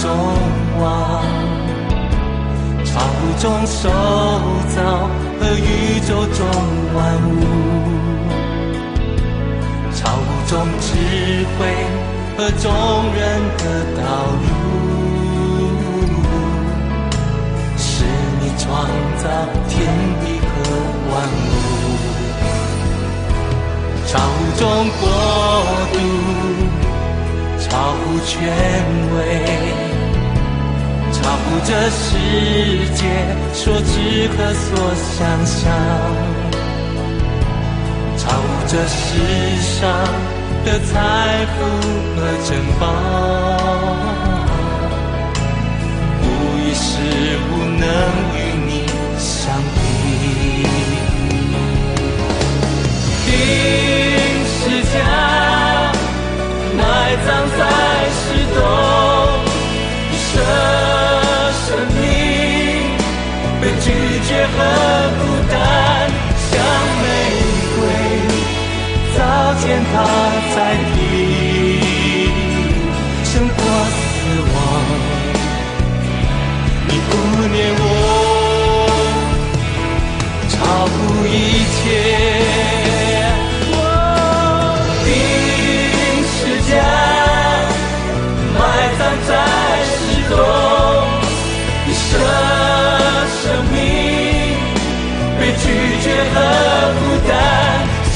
中望，潮中手造和宇宙中万物，潮中智慧和众人的道路，是你创造天地和万物。超中国度，超乎权威。超乎这世界所知和所想象，超乎这世上的财富和珍宝，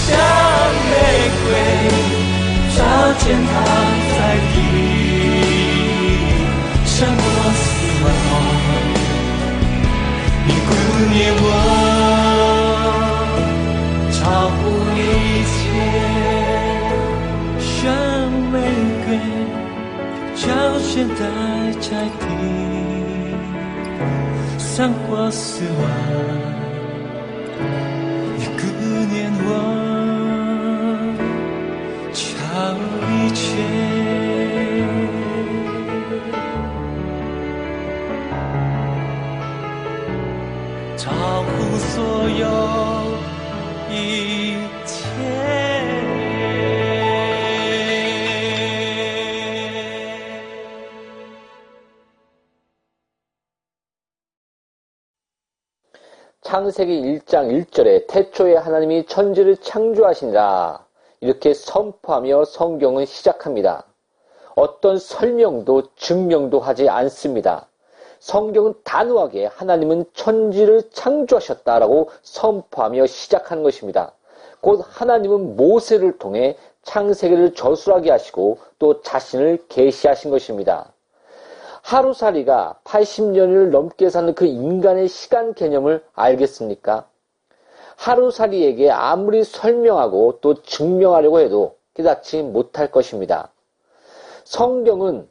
像玫瑰照见它在地，胜过死亡。你顾念我，超乎一切，像玫瑰照现在在地，胜过死亡。 창세기 1장 1절에 태초에 하나님이 천지를 창조하시니라 이렇게 선포하며 성경은 시작합니다. 어떤 설명도 증명도 하지 않습니다. 성경은 단호하게 하나님은 천지를 창조하셨다라고 선포하며 시작하는 것입니다. 곧 하나님은 모세를 통해 창세기를 저술하게 하시고 또 자신을 계시하신 것입니다. 하루살이가 80년을 넘게 사는 그 인간의 시간 개념을 알겠습니까? 하루살이에게 아무리 설명하고 또 증명하려고 해도 깨닫지 못할 것입니다. 성경은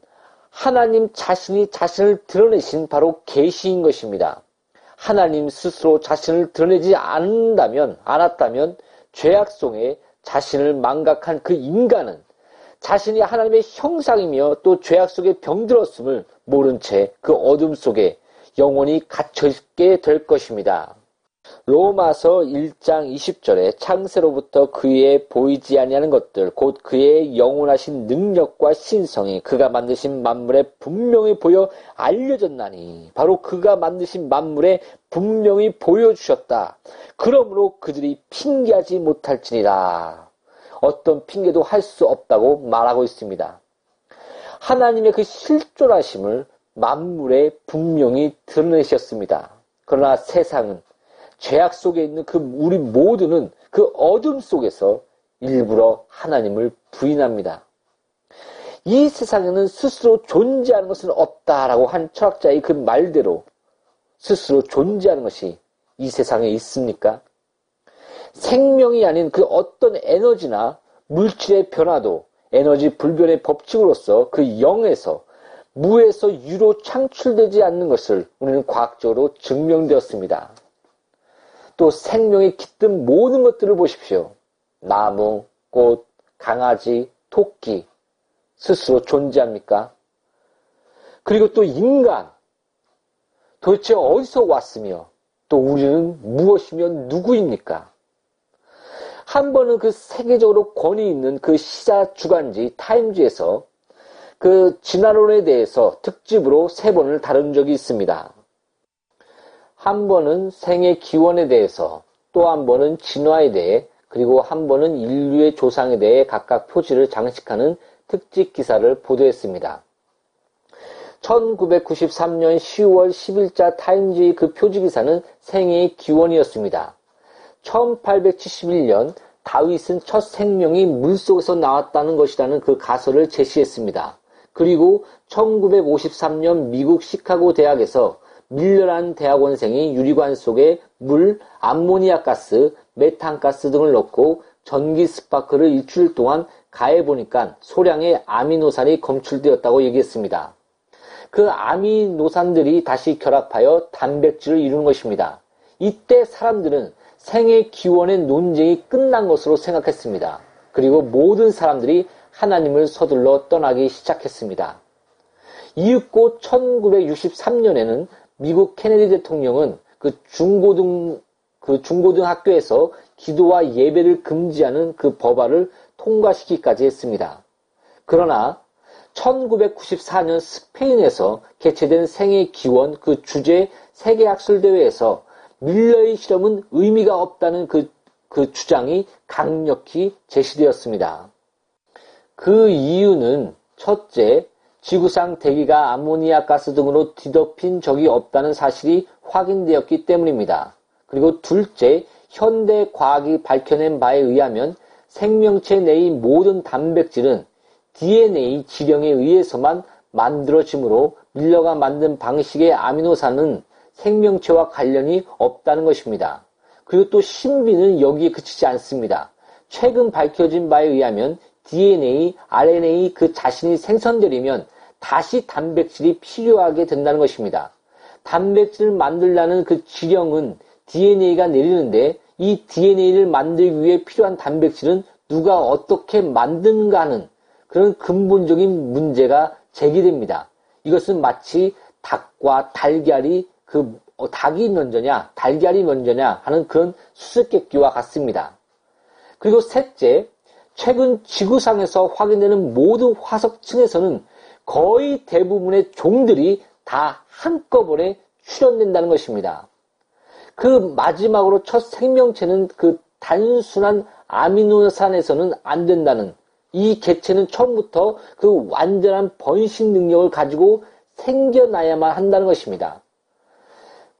하나님 자신이 자신을 드러내신 바로 계시인 것입니다. 하나님 스스로 자신을 드러내지 않는다면, 않았다면 죄악 속에 자신을 망각한 그 인간은 자신이 하나님의 형상이며 또 죄악 속에 병들었음을 모른 채 그 어둠 속에 영원히 갇혀 있게 될 것입니다. 로마서 1장 20절에 창세로부터 그의 보이지 아니하는 것들 곧 그의 영원하신 능력과 신성이 그가 만드신 만물에 분명히 보여 알려졌나니 바로 그가 만드신 만물에 분명히 보여주셨다. 그러므로 그들이 핑계하지 못할지니라. 어떤 핑계도 할 수 없다고 말하고 있습니다. 하나님의 그 실존하심을 만물에 분명히 드러내셨습니다. 그러나 세상은 죄악 속에 있는 그 우리 모두는 그 어둠 속에서 일부러 하나님을 부인합니다. 이 세상에는 스스로 존재하는 것은 없다라고 한 철학자의 그 말대로 스스로 존재하는 것이 이 세상에 있습니까? 생명이 아닌 그 어떤 에너지나 물질의 변화도 에너지 불변의 법칙으로서 그 영에서 무에서 유로 창출되지 않는 것을 우리는 과학적으로 증명되었습니다. 또 생명이 깃든 모든 것들을 보십시오. 나무, 꽃, 강아지, 토끼 스스로 존재합니까? 그리고 또 인간 도대체 어디서 왔으며 또 우리는 무엇이며 누구입니까? 한 번은 그 세계적으로 권위 있는 그 시사 주간지 타임즈에서 그 진화론에 대해서 특집으로 세 번을 다룬 적이 있습니다. 한 번은 생의 기원에 대해서, 또 한 번은 진화에 대해, 그리고 한 번은 인류의 조상에 대해 각각 표지를 장식하는 특집 기사를 보도했습니다. 1993년 10월 10일자 타임즈의 그 표지 기사는 생의 기원이었습니다. 1871년 다윈은 첫 생명이 물속에서 나왔다는 것이라는 그 가설을 제시했습니다. 그리고 1953년 미국 시카고 대학에서 밀러란 대학원생이 유리관 속에 물, 암모니아 가스, 메탄 가스 등을 넣고 전기 스파크를 일주일 동안 가해 보니까 소량의 아미노산이 검출되었다고 얘기했습니다. 그 아미노산들이 다시 결합하여 단백질을 이루는 것입니다. 이때 사람들은 생의 기원의 논쟁이 끝난 것으로 생각했습니다. 그리고 모든 사람들이 하나님을 서둘러 떠나기 시작했습니다. 이윽고 1963년에는 미국 케네디 대통령은 그 중고등 그 중고등학교에서 기도와 예배를 금지하는 그 법안을 통과시키기까지 했습니다. 그러나 1994년 스페인에서 개최된 생애 기원 그 주제 세계학술 대회에서 밀러의 실험은 의미가 없다는 그, 그 주장이 강력히 제시되었습니다. 그 이유는 첫째, 지구상 대기가 아모니아 가스 등으로 뒤덮인 적이 없다는 사실이 확인되었기 때문입니다. 그리고 둘째, 현대 과학이 밝혀낸 바에 의하면 생명체 내의 모든 단백질은 DNA 지령에 의해서만 만들어지므로 밀러가 만든 방식의 아미노산은 생명체와 관련이 없다는 것입니다. 그리고 또 신비는 여기에 그치지 않습니다. 최근 밝혀진 바에 의하면 DNA, RNA 그 자신이 생성되려면 다시 단백질이 필요하게 된다는 것입니다. 단백질을 만들려는 그 지령은 DNA가 내리는데 이 DNA를 만들기 위해 필요한 단백질은 누가 어떻게 만드는가 하는 그런 근본적인 문제가 제기됩니다. 이것은 마치 닭과 달걀이 그 어, 닭이 먼저냐 달걀이 먼저냐 하는 그런 수수께끼와 같습니다. 그리고 셋째, 최근 지구상에서 확인되는 모든 화석층에서는 거의 대부분의 종들이 다 한꺼번에 출현된다는 것입니다. 그 마지막으로 첫 생명체는 그 단순한 아미노산에서는 안 된다는 이 개체는 처음부터 그 완전한 번식 능력을 가지고 생겨나야만 한다는 것입니다.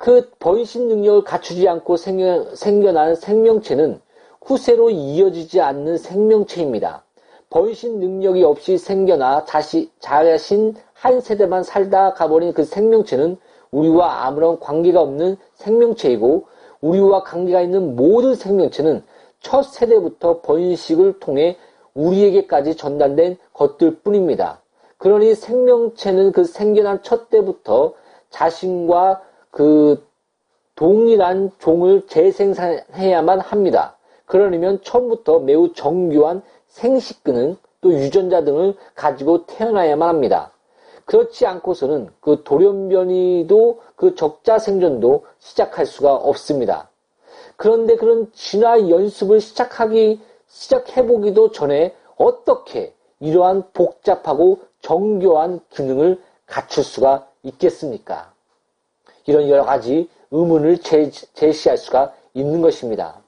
그 번식 능력을 갖추지 않고 생겨, 생겨난 생명체는 후세로 이어지지 않는 생명체입니다. 번식 능력이 없이 생겨나 자시, 자신 한 세대만 살다 가버린 그 생명체는 우리와 아무런 관계가 없는 생명체이고 우리와 관계가 있는 모든 생명체는 첫 세대부터 번식을 통해 우리에게까지 전달된 것들 뿐입니다. 그러니 생명체는 그 생겨난 첫 때부터 자신과 그 동일한 종을 재생산해야만 합니다. 그러려면 처음부터 매우 정교한 생식기능 또 유전자 등을 가지고 태어나야만 합니다. 그렇지 않고서는 그 돌연변이도 그 적자 생존도 시작할 수가 없습니다. 그런데 그런 진화 연습을 시작하기, 시작해보기도 전에 어떻게 이러한 복잡하고 정교한 기능을 갖출 수가 있겠습니까? 이런 여러 가지 의문을 제, 제시할 수가 있는 것입니다.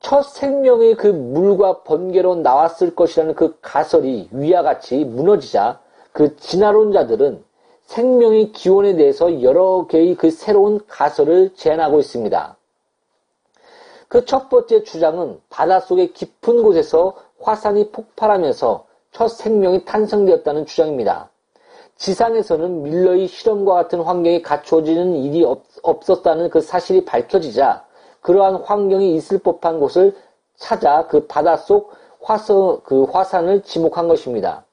첫 생명이 그 물과 번개로 나왔을 것이라는 그 가설이 위와 같이 무너지자 그 진화론자들은 생명의 기원에 대해서 여러 개의 그 새로운 가설을 제안하고 있습니다. 그 첫 번째 주장은 바닷속의 깊은 곳에서 화산이 폭발하면서 첫 생명이 탄생되었다는 주장입니다. 지상에서는 밀러의 실험과 같은 환경이 갖추어지는 일이 없, 없었다는 그 사실이 밝혀지자 그러한 환경이 있을 법한 곳을 찾아 그 바닷속 화서, 그 화산을 지목한 것입니다.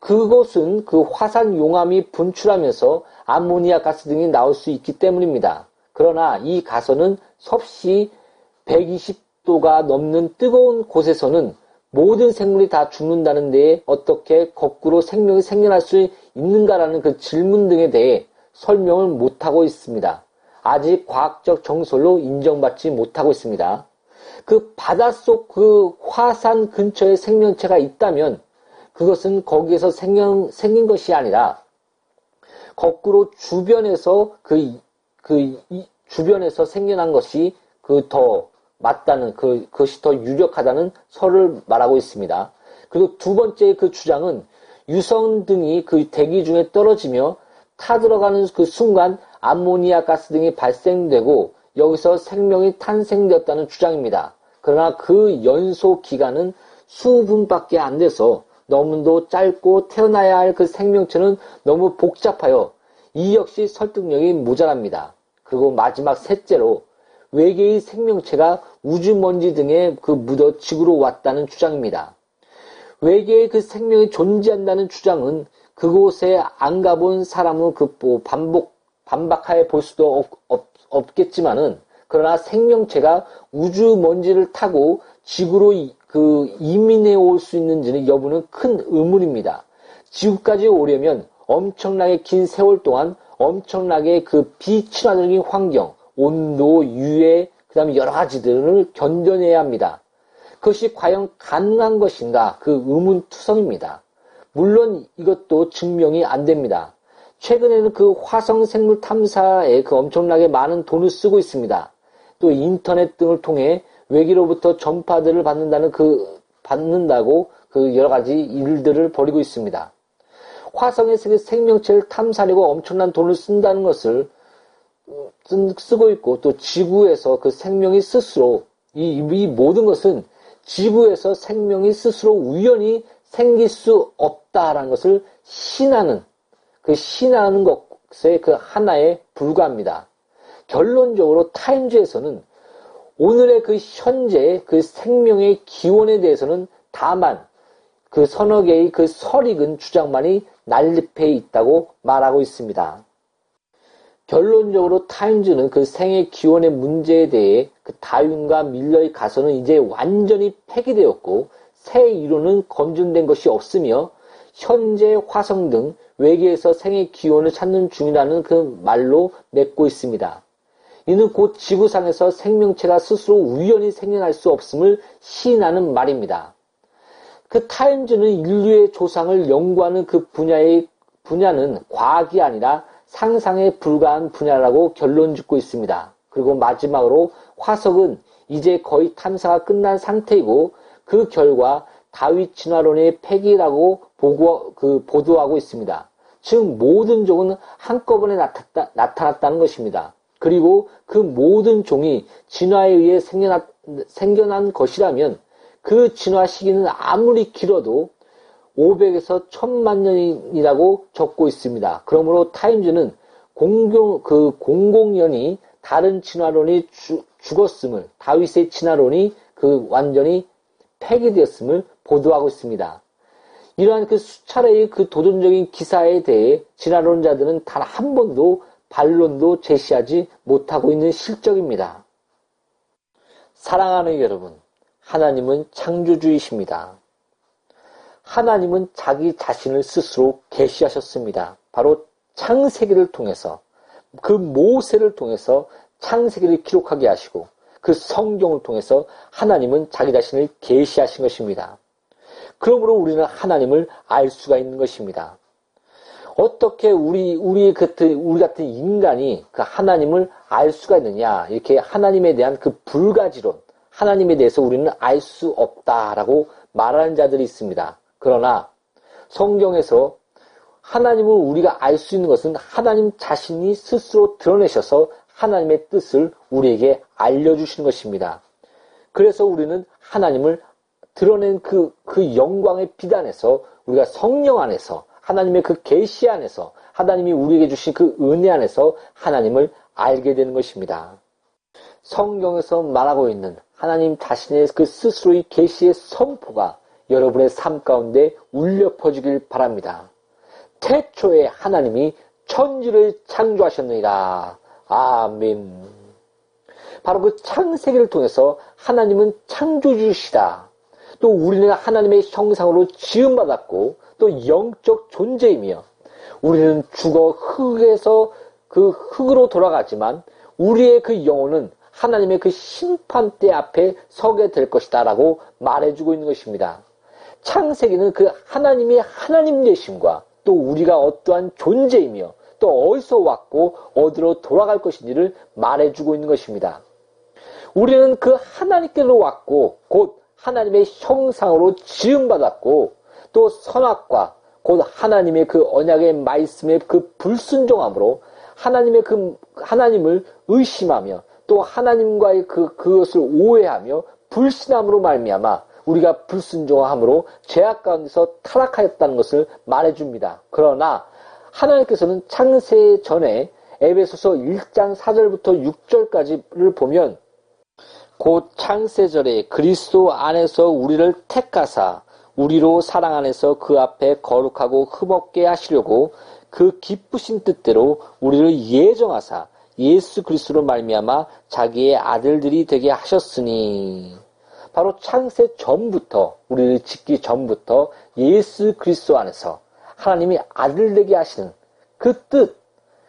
그곳은 그 화산 용암이 분출하면서 암모니아 가스 등이 나올 수 있기 때문입니다. 그러나 이 가설은 섭씨 120도가 넘는 뜨거운 곳에서는 모든 생물이 다 죽는다는 데에 어떻게 거꾸로 생명이 생겨날 수 있는가라는 그 질문 등에 대해 설명을 못하고 있습니다. 아직 과학적 정설로 인정받지 못하고 있습니다. 그 바닷속 그 화산 근처에 생명체가 있다면 그것은 거기에서 생겨, 생긴 것이 아니라 거꾸로 주변에서 그, 그, 주변에서 생겨난 것이 그 더 맞다는, 그, 그것이 더 유력하다는 설을 말하고 있습니다. 그리고 두 번째 그 주장은 유성 등이 그 대기 중에 떨어지며 타들어가는 그 순간 암모니아 가스 등이 발생되고 여기서 생명이 탄생되었다는 주장입니다. 그러나 그 연소 기간은 수분밖에 안 돼서 너무도 짧고 태어나야 할 그 생명체는 너무 복잡하여 이 역시 설득력이 모자랍니다. 그리고 마지막 셋째로 외계의 생명체가 우주 먼지 등에 그 묻어 지구로 왔다는 주장입니다. 외계의 그 생명이 존재한다는 주장은 그곳에 안 가본 사람은 그뭐 반복 반박하여 볼 수도 없, 없 겠지만은 그러나 생명체가 우주 먼지를 타고 지구로 그 이민해 올 수 있는지는 여부는 큰 의문입니다. 지구까지 오려면 엄청나게 긴 세월 동안 엄청나게 그 비친화적인 환경, 온도, 유해, 그 다음에 여러 가지들을 견뎌내야 합니다. 그것이 과연 가능한 것인가? 그 의문투성입니다. 물론 이것도 증명이 안 됩니다. 최근에는 그 화성 생물 탐사에 그 엄청나게 많은 돈을 쓰고 있습니다. 또 인터넷 등을 통해 외기로부터 전파들을 받는다는 그 받는다고 그 여러 가지 일들을 벌이고 있습니다. 화성에서 생명체를 탐사하려고 엄청난 돈을 쓴다는 것을 쓰고 있고 또 지구에서 그 생명이 스스로 이, 이 모든 것은 지구에서 생명이 스스로 우연히 생길 수 없다라는 것을 신하는 그 신하는 것의 그 하나에 불과합니다. 결론적으로 타임즈에서는 오늘의 그 현재의 그 생명의 기원에 대해서는 다만 그 서너 개의 그 설익은 주장만이 난립해 있다고 말하고 있습니다. 결론적으로 타임즈는 그 생의 기원의 문제에 대해 그 다윈과 밀러의 가설은 이제 완전히 폐기되었고 새 이론은 검증된 것이 없으며 현재 화성 등 외계에서 생의 기원을 찾는 중이라는 그 말로 맺고 있습니다. 이는 곧 지구상에서 생명체가 스스로 우연히 생겨날 수 없음을 시인하는 말입니다. 그 타임즈는 인류의 조상을 연구하는 그 분야의 분야는 과학이 아니라 상상에 불과한 분야라고 결론 짓고 있습니다. 그리고 마지막으로 화석은 이제 거의 탐사가 끝난 상태이고 그 결과 다윗 진화론의 폐기라고 보고, 그 보도하고 있습니다. 즉 모든 종은 한꺼번에 나타났다, 나타났다는 것입니다. 그리고 그 모든 종이 진화에 의해 생겨난, 생겨난 것이라면 그 진화 시기는 아무리 길어도 500에서 1000만 년이라고 적고 있습니다. 그러므로 타임즈는 공공, 그 공공연히 다른 진화론이 주, 죽었음을, 다윗의 진화론이 그 완전히 폐기되었음을 보도하고 있습니다. 이러한 그 수차례의 그 도전적인 기사에 대해 진화론자들은 단 한 번도 반론도 제시하지 못하고 있는 실적입니다. 사랑하는 여러분, 하나님은 창조주이십니다. 하나님은 자기 자신을 스스로 계시하셨습니다. 바로 창세기를 통해서 그 모세를 통해서 창세기를 기록하게 하시고 그 성경을 통해서 하나님은 자기 자신을 계시하신 것입니다. 그러므로 우리는 하나님을 알 수가 있는 것입니다. 어떻게 우리 우리 같은 우리 같은 인간이 그 하나님을 알 수가 있느냐? 이렇게 하나님에 대한 그 불가지론, 하나님에 대해서 우리는 알 수 없다라고 말하는 자들이 있습니다. 그러나 성경에서 하나님을 우리가 알 수 있는 것은 하나님 자신이 스스로 드러내셔서 하나님의 뜻을 우리에게 알려주시는 것입니다. 그래서 우리는 하나님을 드러낸 그, 그 영광의 비단에서 우리가 성령 안에서 하나님의 그 계시 안에서 하나님이 우리에게 주신 그 은혜 안에서 하나님을 알게 되는 것입니다. 성경에서 말하고 있는 하나님 자신의 그 스스로의 계시의 선포가 여러분의 삶 가운데 울려 퍼지길 바랍니다. 태초에 하나님이 천지를 창조하셨느니라. 아멘. 바로 그 창세기를 통해서 하나님은 창조주시다. 또 우리는 하나님의 형상으로 지음받았고 또 영적 존재이며 우리는 죽어 흙에서 그 흙으로 돌아가지만 우리의 그 영혼은 하나님의 그 심판대 앞에 서게 될 것이다 라고 말해주고 있는 것입니다. 창세기는 그 하나님의 하나님 되심과 또 우리가 어떠한 존재이며 또 어디서 왔고 어디로 돌아갈 것인지를 말해주고 있는 것입니다. 우리는 그 하나님께로 왔고 곧 하나님의 형상으로 지음받았고 또 선악과 곧 하나님의 그 언약의 말씀의 그 불순종함으로 하나님의 그 하나님을 의심하며 또 하나님과의 그 그것을 오해하며 불신함으로 말미암아 우리가 불순종함으로 죄악 가운데서 타락하였다는 것을 말해줍니다. 그러나 하나님께서는 창세 전에 에베소서 1장 4절부터 6절까지를 보면 곧 창세절에 그리스도 안에서 우리를 택하사 우리로 사랑 안에서 그 앞에 거룩하고 흠없게 하시려고 그 기쁘신 뜻대로 우리를 예정하사 예수 그리스도로 말미암아 자기의 아들들이 되게 하셨으니 바로 창세 전부터 우리를 짓기 전부터 예수 그리스도 안에서 하나님이 아들 되게 하시는 그 뜻,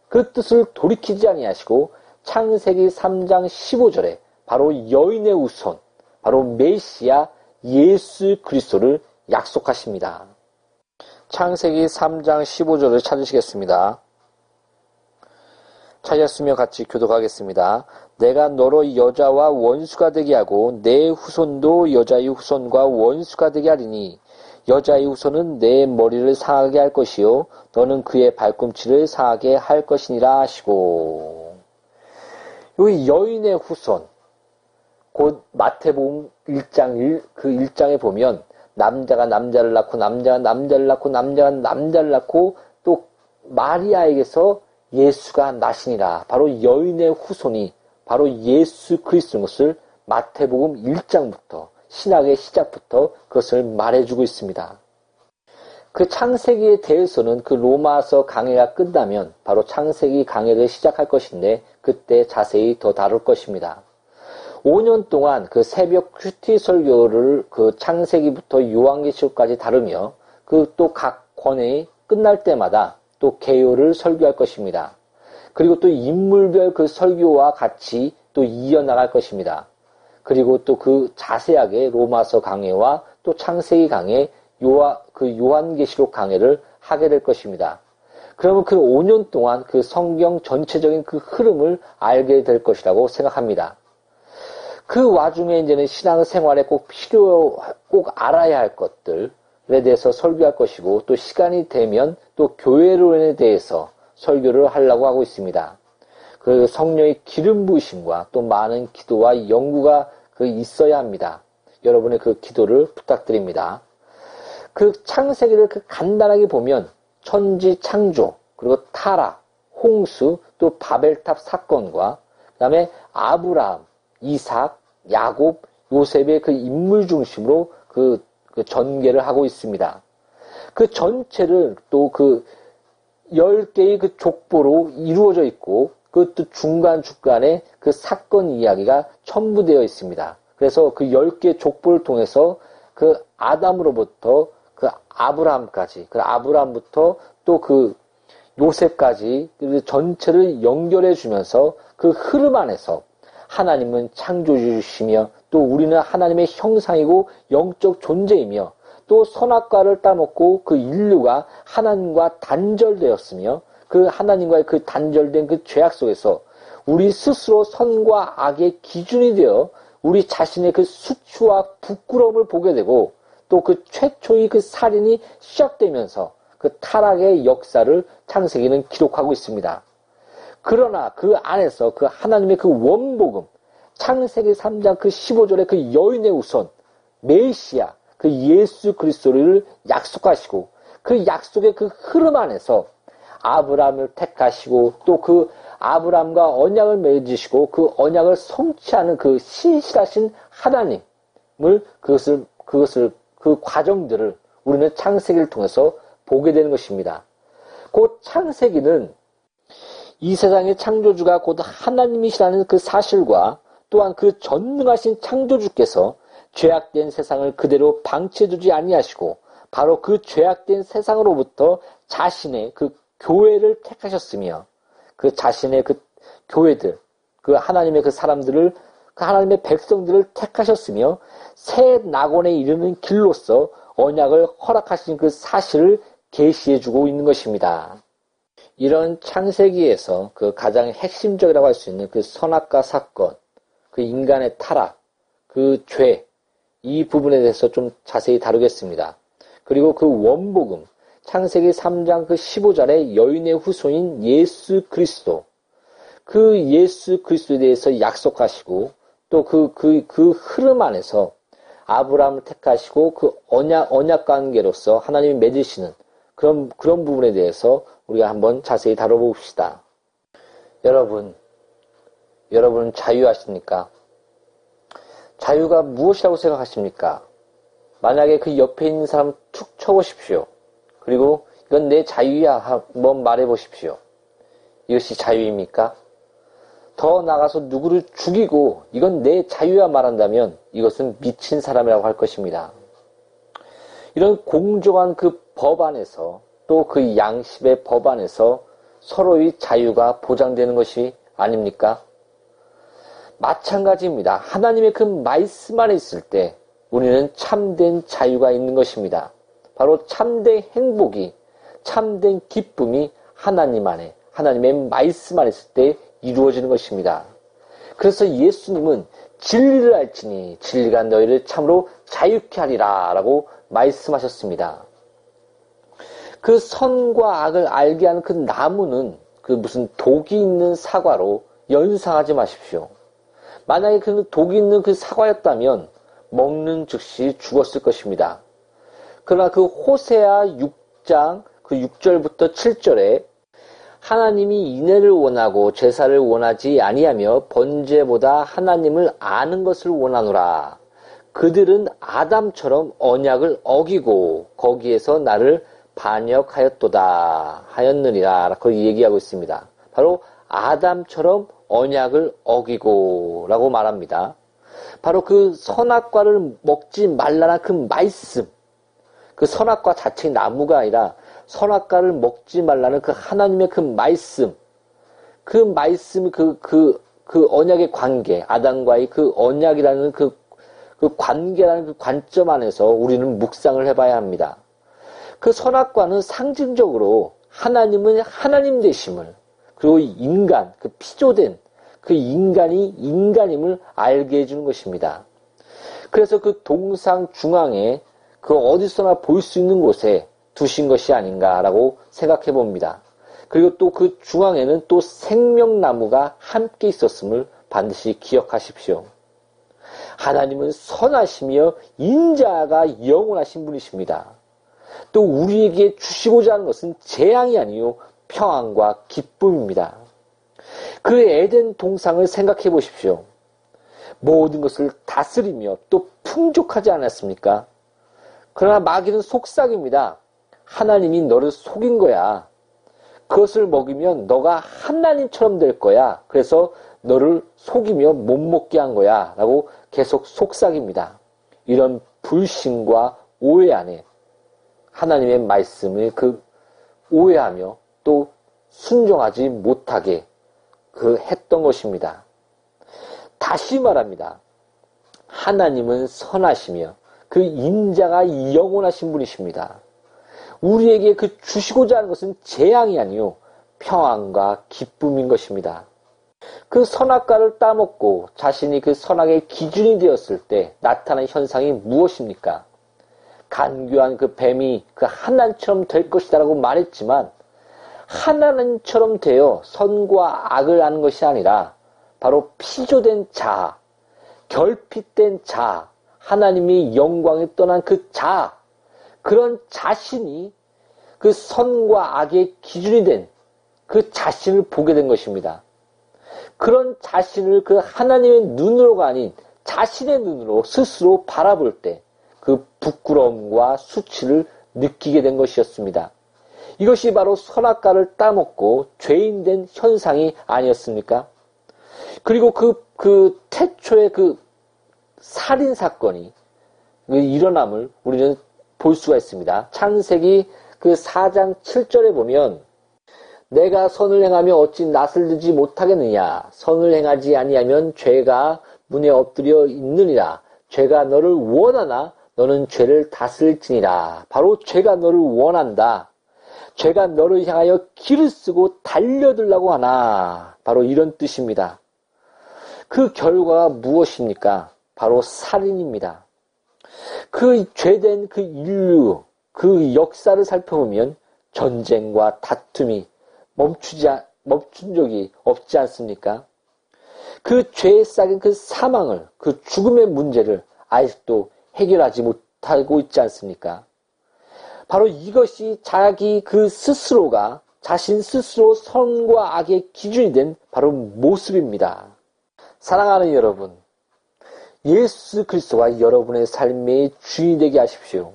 그 뜻을 돌이키지 아니하시고 창세기 3장 15절에 바로 여인의 우선, 바로 메시아 예수 그리스도를 약속하십니다. 창세기 3장 15절을 찾으시겠습니다. 찾았으면 같이 교독하겠습니다. 내가 너로 여자와 원수가 되게 하고 내 후손도 여자의 후손과 원수가 되게 하리니 여자의 후손은 내 머리를 상하게 할 것이요 너는 그의 발꿈치를 상하게 할 것이니라 하시고 여기 여인의 후손 곧 마태복음 1장 1, 그 1장에 보면 남자가 남자를 낳고 남자가 남자를 낳고 남자가 남자를 낳고 또 마리아에게서 예수가 나시니라. 바로 여인의 후손이 바로 예수 그리스도인 것을 마태복음 1장부터 신학의 시작부터 그것을 말해주고 있습니다. 그 창세기에 대해서는 그 로마서 강해가 끝나면 바로 창세기 강해를 시작할 것인데 그때 자세히 더 다룰 것입니다. 5년 동안 그 새벽 큐티 설교를 그 창세기부터 요한계시록까지 다루며 그 또 각 권회의 끝날 때마다 또 개요를 설교할 것입니다. 그리고 또 인물별 그 설교와 같이 또 이어나갈 것입니다. 그리고 또 그 자세하게 로마서 강해와 또 창세기 강해 요하, 그 요한계시록 강해를 하게 될 것입니다. 그러면 그 5년 동안 그 성경 전체적인 그 흐름을 알게 될 것이라고 생각합니다. 그 와중에 이제는 신앙생활에 꼭 필요, 꼭 알아야 할 것들에 대해서 설교할 것이고 또 시간이 되면 또 교회론에 대해서 설교를 하려고 하고 있습니다. 그 성령의 기름 부으심과 또 많은 기도와 연구가 그 있어야 합니다. 여러분의 그 기도를 부탁드립니다. 그 창세기를 그 간단하게 보면 천지 창조, 그리고 타락, 홍수, 또 바벨탑 사건과 그 다음에 아브라함, 이삭, 야곱, 요셉의 그 인물 중심으로 그, 그 전개를 하고 있습니다. 그 전체를 또 그 10개의 그 족보로 이루어져 있고 그것도 중간중간에 그 사건 이야기가 첨부되어 있습니다. 그래서 그열개 족보를 통해서 그 아담으로부터 그 아브라함까지, 그 아브라함부터 또 그 요셉까지 그 전체를 연결해 주면서 그 흐름 안에서 하나님은 창조주시며 또 우리는 하나님의 형상이고 영적 존재이며 또 선악과를 따먹고 그 인류가 하나님과 단절되었으며 그 하나님과의 그 단절된 그 죄악 속에서 우리 스스로 선과 악의 기준이 되어 우리 자신의 그 수치와 부끄러움을 보게 되고 또 그 최초의 그 살인이 시작되면서 그 타락의 역사를 창세기는 기록하고 있습니다. 그러나 그 안에서 그 하나님의 그 원복음, 창세기 3장 그 15절의 그 여인의 우선, 메시아, 그 예수 그리스도를 약속하시고 그 약속의 그 흐름 안에서 아브라함을 택하시고 또 그 아브라함과 언약을 맺으시고 그 언약을 성취하는 그 신실하신 하나님을 그것을 그것을 그 과정들을 우리는 창세기를 통해서 보게 되는 것입니다. 곧 창세기는 이 세상의 창조주가 곧 하나님이시라는 그 사실과 또한 그 전능하신 창조주께서 죄악된 세상을 그대로 방치해두지 아니하시고 바로 그 죄악된 세상으로부터 자신의 그 교회를 택하셨으며 그 자신의 그 교회들 그 하나님의 그 사람들을 그 하나님의 백성들을 택하셨으며 새 낙원에 이르는 길로서 언약을 허락하신 그 사실을 계시해주고 있는 것입니다. 이런 창세기에서 그 가장 핵심적이라고 할 수 있는 그 선악과 사건, 그 인간의 타락, 그 죄, 이 부분에 대해서 좀 자세히 다루겠습니다. 그리고 그 원복음, 창세기 3장 그 15절에 여인의 후손인 예수 그리스도, 그 예수 그리스도에 대해서 약속하시고 또 그, 그, 그 흐름 안에서 아브라함을 택하시고 그 언약, 언약 관계로서 하나님이 맺으시는 그런, 그런 부분에 대해서 우리가 한번 자세히 다뤄봅시다. 여러분, 여러분 자유하십니까? 자유가 무엇이라고 생각하십니까? 만약에 그 옆에 있는 사람 툭 쳐보십시오. 그리고 이건 내 자유야 한번 말해보십시오. 이것이 자유입니까? 더 나가서 누구를 죽이고 이건 내 자유야 말한다면 이것은 미친 사람이라고 할 것입니다. 이런 공정한 그 법 안에서 또 그 양심의 법 안에서 서로의 자유가 보장되는 것이 아닙니까? 마찬가지입니다. 하나님의 그 말씀 안에 있을 때 우리는 참된 자유가 있는 것입니다. 바로 참된 행복이, 참된 기쁨이 하나님 안에, 하나님의 말씀 안에 있을 때 이루어지는 것입니다. 그래서 예수님은 진리를 알지니 진리가 너희를 참으로 자유케 하리라 라고 말씀하셨습니다. 그 선과 악을 알게 하는 그 나무는 그 무슨 독이 있는 사과로 연상하지 마십시오. 만약에 그 독이 있는 그 사과였다면 먹는 즉시 죽었을 것입니다. 그러나 그 호세아 6장 그 6절부터 7절에 하나님이 인애를 원하고 제사를 원하지 아니하며 번제보다 하나님을 아는 것을 원하노라. 그들은 아담처럼 언약을 어기고 거기에서 나를 반역하였도다 하였느니라 라고 얘기하고 있습니다. 바로 아담처럼 언약을 어기고 라고 말합니다. 바로 그 선악과를 먹지 말라는 그 말씀 그 선악과 자체의 나무가 아니라 선악과를 먹지 말라는 그 하나님의 그 말씀 그 말씀 그, 그, 그 언약의 관계 아담과의 그 언약이라는 그, 그 관계라는 그 관점 안에서 우리는 묵상을 해봐야 합니다. 그 선악과는 상징적으로 하나님은 하나님 되심을 그리고 인간, 그 피조된 그 인간이 인간임을 알게 해주는 것입니다. 그래서 그 동상 중앙에 그 어디서나 볼 수 있는 곳에 두신 것이 아닌가라고 생각해 봅니다. 그리고 또 그 중앙에는 또 생명나무가 함께 있었음을 반드시 기억하십시오. 하나님은 선하시며 인자가 영원하신 분이십니다. 또 우리에게 주시고자 하는 것은 재앙이 아니요 평안과 기쁨입니다. 그 에덴 동상을 생각해 보십시오. 모든 것을 다스리며 또 풍족하지 않았습니까? 그러나 마귀는 속삭입니다. 하나님이 너를 속인 거야. 그것을 먹이면 너가 하나님처럼 될 거야. 그래서 너를 속이며 못 먹게 한 거야. 라고 계속 속삭입니다. 이런 불신과 오해 안에 하나님의 말씀을 그 오해하며 또 순종하지 못하게 그 했던 것입니다. 다시 말합니다. 하나님은 선하시며 그 인자가 영원하신 분이십니다. 우리에게 그 주시고자 하는 것은 재앙이 아니요 평안과 기쁨인 것입니다. 그 선악과를 따먹고 자신이 그 선악의 기준이 되었을 때 나타난 현상이 무엇입니까? 간교한 그 뱀이 그 하나님처럼 될 것이다라고 말했지만 하나님처럼 되어 선과 악을 아는 것이 아니라 바로 피조된 자, 결핍된 자, 하나님이 영광에 떠난 그 자, 그런 자신이 그 선과 악의 기준이 된 그 자신을 보게 된 것입니다. 그런 자신을 그 하나님의 눈으로가 아닌 자신의 눈으로 스스로 바라볼 때 그 부끄러움과 수치를 느끼게 된 것이었습니다. 이것이 바로 선악과를 따먹고 죄인 된 현상이 아니었습니까? 그리고 그, 그 태초의 그 살인 사건이 그 일어남을 우리는 볼 수가 있습니다. 창세기 그 4장 7절에 보면 내가 선을 행하며 어찌 낯을 들지 못하겠느냐 선을 행하지 아니하면 죄가 문에 엎드려 있느니라 죄가 너를 원하나 너는 죄를 다스릴지니라 바로 죄가 너를 원한다 죄가 너를 향하여 길을 쓰고 달려들라고 하나 바로 이런 뜻입니다 그 결과가 무엇입니까 바로 살인입니다 그 죄된 그 인류, 그 역사를 살펴보면 전쟁과 다툼이 멈추지, 멈춘 적이 없지 않습니까? 그 죄에 쌓인 그 사망을, 그 죽음의 문제를 아직도 해결하지 못하고 있지 않습니까? 바로 이것이 자기 그 스스로가 자신 스스로 선과 악의 기준이 된 바로 모습입니다. 사랑하는 여러분, 예수 그리스도가 여러분의 삶의 주인이 되게 하십시오.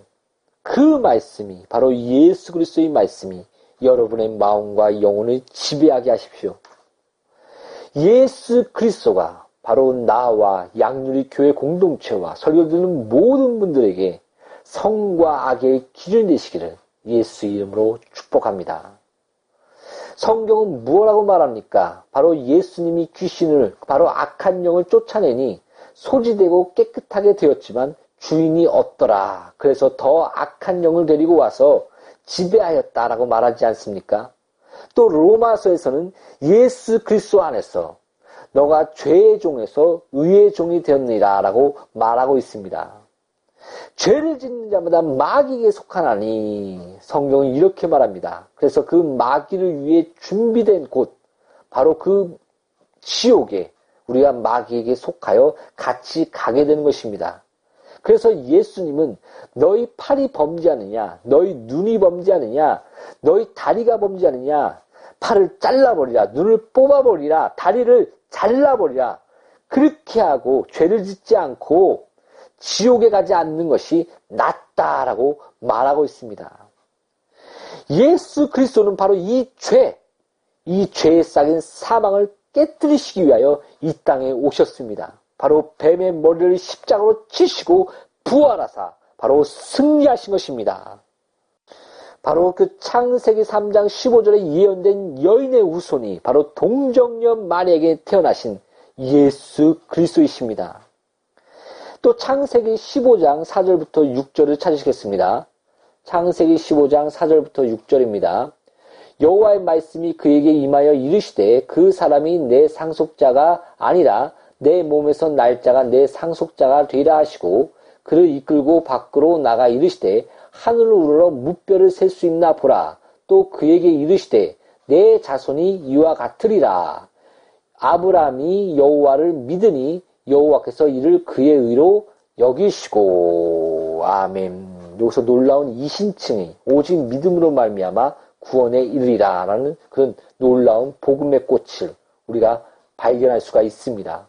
그 말씀이 바로 예수 그리스도의 말씀이 여러분의 마음과 영혼을 지배하게 하십시오. 예수 그리스도가 바로 나와 양률이 교회 공동체와 설교 듣는 모든 분들에게 성과 악의 기준 되시기를 예수 이름으로 축복합니다. 성경은 무엇라고 말합니까? 바로 예수님이 귀신을, 바로 악한 영을 쫓아내니 소지되고 깨끗하게 되었지만 주인이 없더라. 그래서 더 악한 영을 데리고 와서 지배하였다라고 말하지 않습니까? 또 로마서에서는 예수 그리스도 안에서 너가 죄의 종에서 의의 종이 되었니라라고 말하고 있습니다. 죄를 짓는 자마다 마귀에게 속하나니 성경은 이렇게 말합니다. 그래서 그 마귀를 위해 준비된 곳 바로 그 지옥에 우리가 마귀에게 속하여 같이 가게 되는 것입니다. 그래서 예수님은 너희 팔이 범죄하느냐, 너희 눈이 범죄하느냐, 너희 다리가 범죄하느냐, 팔을 잘라버리라, 눈을 뽑아버리라, 다리를 잘라버리라. 그렇게 하고 죄를 짓지 않고 지옥에 가지 않는 것이 낫다라고 말하고 있습니다. 예수 그리스도는 바로 이 죄, 이 죄에 쌓인 사망을 깨뜨리시기 위하여 이 땅에 오셨습니다. 바로 뱀의 머리를 십자가로 치시고 부활하사 바로 승리하신 것입니다. 바로 그 창세기 3장 15절에 예언된 여인의 후손이 바로 동정녀 마리에게 태어나신 예수 그리스도이십니다. 또 창세기 15장 4절부터 6절을 찾으시겠습니다. 창세기 15장 4절부터 6절입니다. 여호와의 말씀이 그에게 임하여 이르시되 그 사람이 내 상속자가 아니라 내 몸에서 날짜가 내 상속자가 되라 하시고 그를 이끌고 밖으로 나가 이르시되 하늘로 우러러 무뼈를 셀 수 있나 보라 또 그에게 이르시되 내 자손이 이와 같으리라 아브라함이 여호와를 믿으니 여호와께서 이를 그의 의로 여기시고 아멘 여기서 놀라운 이신층이 오직 믿음으로 말미암아 구원에 이르리라라는 그런 놀라운 복음의 꽃을 우리가 발견할 수가 있습니다.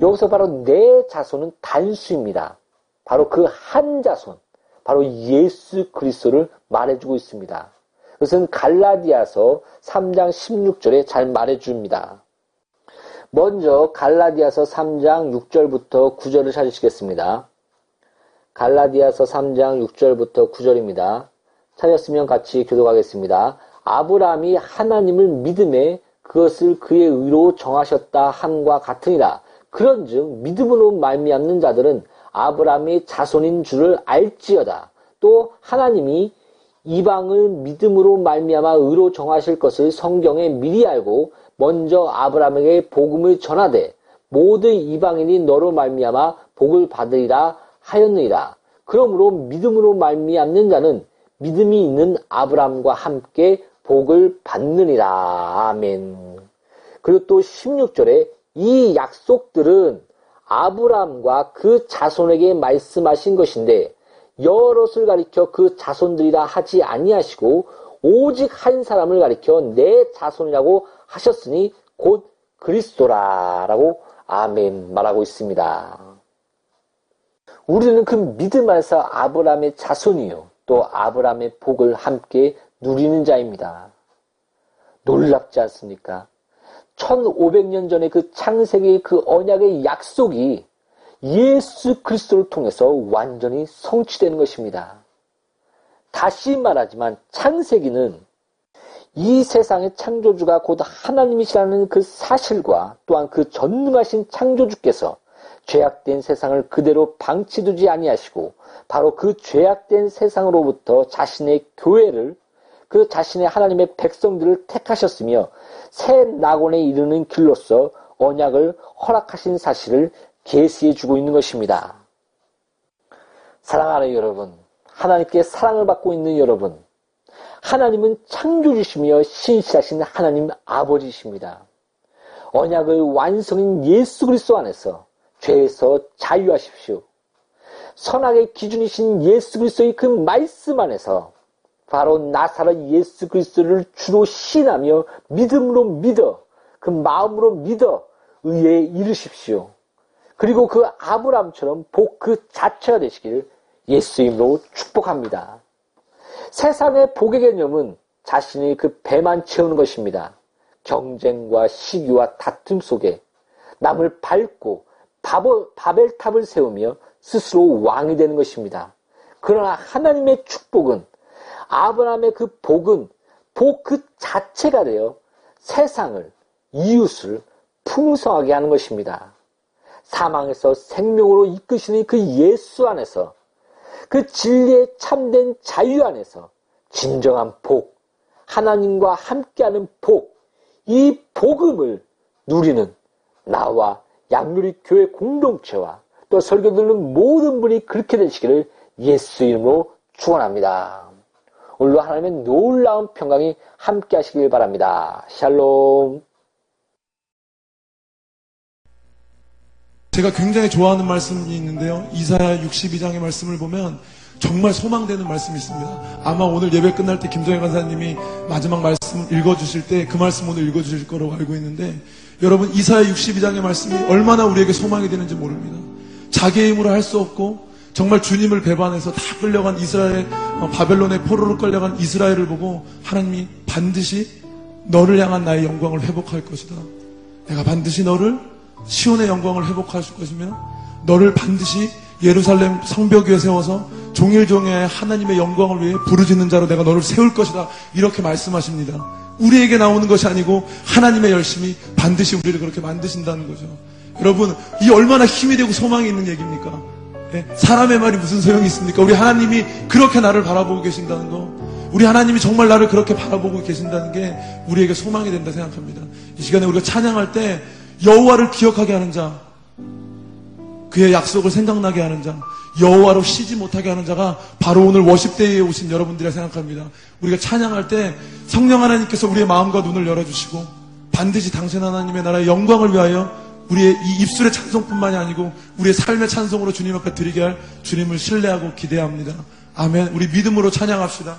여기서 바로 내 자손은 단수입니다. 바로 그 한 자손, 바로 예수 그리스도를 말해주고 있습니다. 그것은 갈라디아서 3장 16절에 잘 말해줍니다. 먼저 갈라디아서 3장 6절부터 9절을 찾으시겠습니다. 갈라디아서 3장 6절부터 9절입니다. 찾았으면 같이 교독하겠습니다. 아브라함이 하나님을 믿음에 그것을 그의 의로 정하셨다 함과 같으니라. 그런즉 믿음으로 말미암는 자들은 아브라함의 자손인 줄을 알지어다. 또 하나님이 이방을 믿음으로 말미암아 의로 정하실 것을 성경에 미리 알고 먼저 아브라함에게 복음을 전하되 모든 이방인이 너로 말미암아 복을 받으리라 하였느니라. 그러므로 믿음으로 말미암는 자는 믿음이 있는 아브라함과 함께 복을 받느니라. 아멘. 그리고 또 16절에 이 약속들은 아브라함과 그 자손에게 말씀하신 것인데 여럿을 가리켜 그 자손들이라 하지 아니하시고 오직 한 사람을 가리켜 내 자손이라고 하셨으니 곧 그리스도라라고 아멘 말하고 있습니다. 우리는 그 믿음 안에서 아브라함의 자손이요 또 아브라함의 복을 함께 누리는 자입니다. 놀랍지 않습니까? 1500년 전에 그 창세기 그 언약의 약속이 예수 그리스도를 통해서 완전히 성취되는 것입니다. 다시 말하지만 창세기는 이 세상의 창조주가 곧 하나님이시라는 그 사실과 또한 그 전능하신 창조주께서 죄악된 세상을 그대로 방치두지 아니하시고 바로 그 죄악된 세상으로부터 자신의 교회를 그 자신의 하나님의 백성들을 택하셨으며 새 낙원에 이르는 길로서 언약을 허락하신 사실을 계시해 주고 있는 것입니다. 사랑하는 여러분, 하나님께 사랑을 받고 있는 여러분, 하나님은 창조주시며 신실하신 하나님 아버지십니다. 언약을 완성인 예수 그리스도 안에서 죄에서 자유하십시오. 선악의 기준이신 예수 그리스도의 그 말씀 안에서 바로 나사렛 예수 그리스도를 주로 신하며 믿음으로 믿어 그 마음으로 믿어 의에 이르십시오. 그리고 그 아브람처럼 복 그 자체가 되시기를 예수 이름으로 축복합니다. 세상의 복의 개념은 자신이 그 배만 채우는 것입니다. 경쟁과 시기와 다툼 속에 남을 밟고 바벨탑을 세우며 스스로 왕이 되는 것입니다. 그러나 하나님의 축복은 아브라함의 그 복은 복 그 자체가 되어 세상을 이웃을 풍성하게 하는 것입니다. 사망에서 생명으로 이끄시는 그 예수 안에서 그 진리의 참된 자유 안에서 진정한 복, 하나님과 함께하는 복, 이 복음을 누리는 나와 양누리 교회 공동체와 또 설교 듣는 모든 분이 그렇게 되시기를 예수 이름으로 축원합니다. 오늘도 하나님의 놀라운 평강이 함께 하시길 바랍니다. 샬롬. 제가 굉장히 좋아하는 말씀이 있는데요. 이사야 62장의 말씀을 보면 정말 소망되는 말씀이 있습니다. 아마 오늘 예배 끝날 때 김정혜 간사님이 마지막 말씀 읽어주실 때 그 말씀 오늘 읽어주실 거라고 알고 있는데 여러분 이사야 62장의 말씀이 얼마나 우리에게 소망이 되는지 모릅니다. 자기의 힘으로 할 수 없고 정말 주님을 배반해서 다 끌려간 이스라엘 어, 바벨론의 포로로 끌려간 이스라엘을 보고 하나님이 반드시 너를 향한 나의 영광을 회복할 것이다. 내가 반드시 너를 시온의 영광을 회복하실 것이며 너를 반드시 예루살렘 성벽 위에 세워서 종일종일 하나님의 영광을 위해 부르짖는 자로 내가 너를 세울 것이다. 이렇게 말씀하십니다. 우리에게 나오는 것이 아니고 하나님의 열심이 반드시 우리를 그렇게 만드신다는 거죠. 여러분, 이 얼마나 힘이 되고 소망이 있는 얘기입니까? 네? 사람의 말이 무슨 소용이 있습니까? 우리 하나님이 그렇게 나를 바라보고 계신다는 거. 우리 하나님이 정말 나를 그렇게 바라보고 계신다는 게 우리에게 소망이 된다 생각합니다. 이 시간에 우리가 찬양할 때 여호와를 기억하게 하는 자, 그의 약속을 생각나게 하는 자, 여호와로 쉬지 못하게 하는 자가 바로 오늘 워십대에 오신 여러분들이라 생각합니다. 우리가 찬양할 때 성령 하나님께서 우리의 마음과 눈을 열어주시고 반드시 당신 하나님의 나라의 영광을 위하여 우리의 이 입술의 찬송뿐만이 아니고 우리의 삶의 찬송으로 주님 앞에 드리게 할 주님을 신뢰하고 기대합니다. 아멘. 우리 믿음으로 찬양합시다.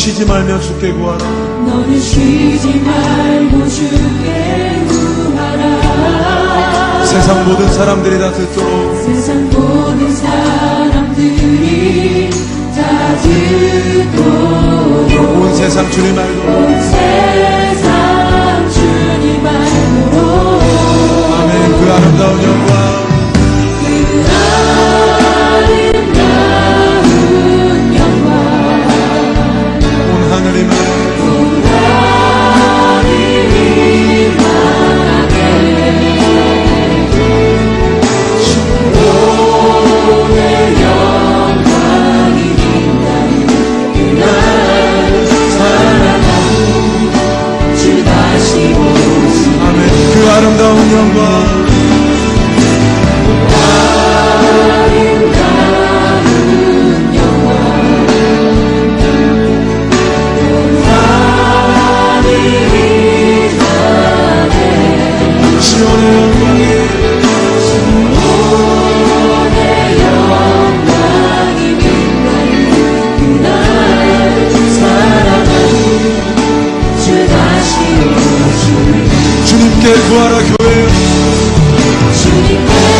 쉬지 말며 주께 구하라. 너는 쉬지 말고 주께 구하라. 세상 모든 사람들이 다 듣도록. 세상 모든 사람들이 다 듣도록. 온 세상 주님 말고. 온 세상 주님 말고. 아멘. 그 아름다운 영광. 그 아름다운 andam de amor 주님께 구하라 교회 주님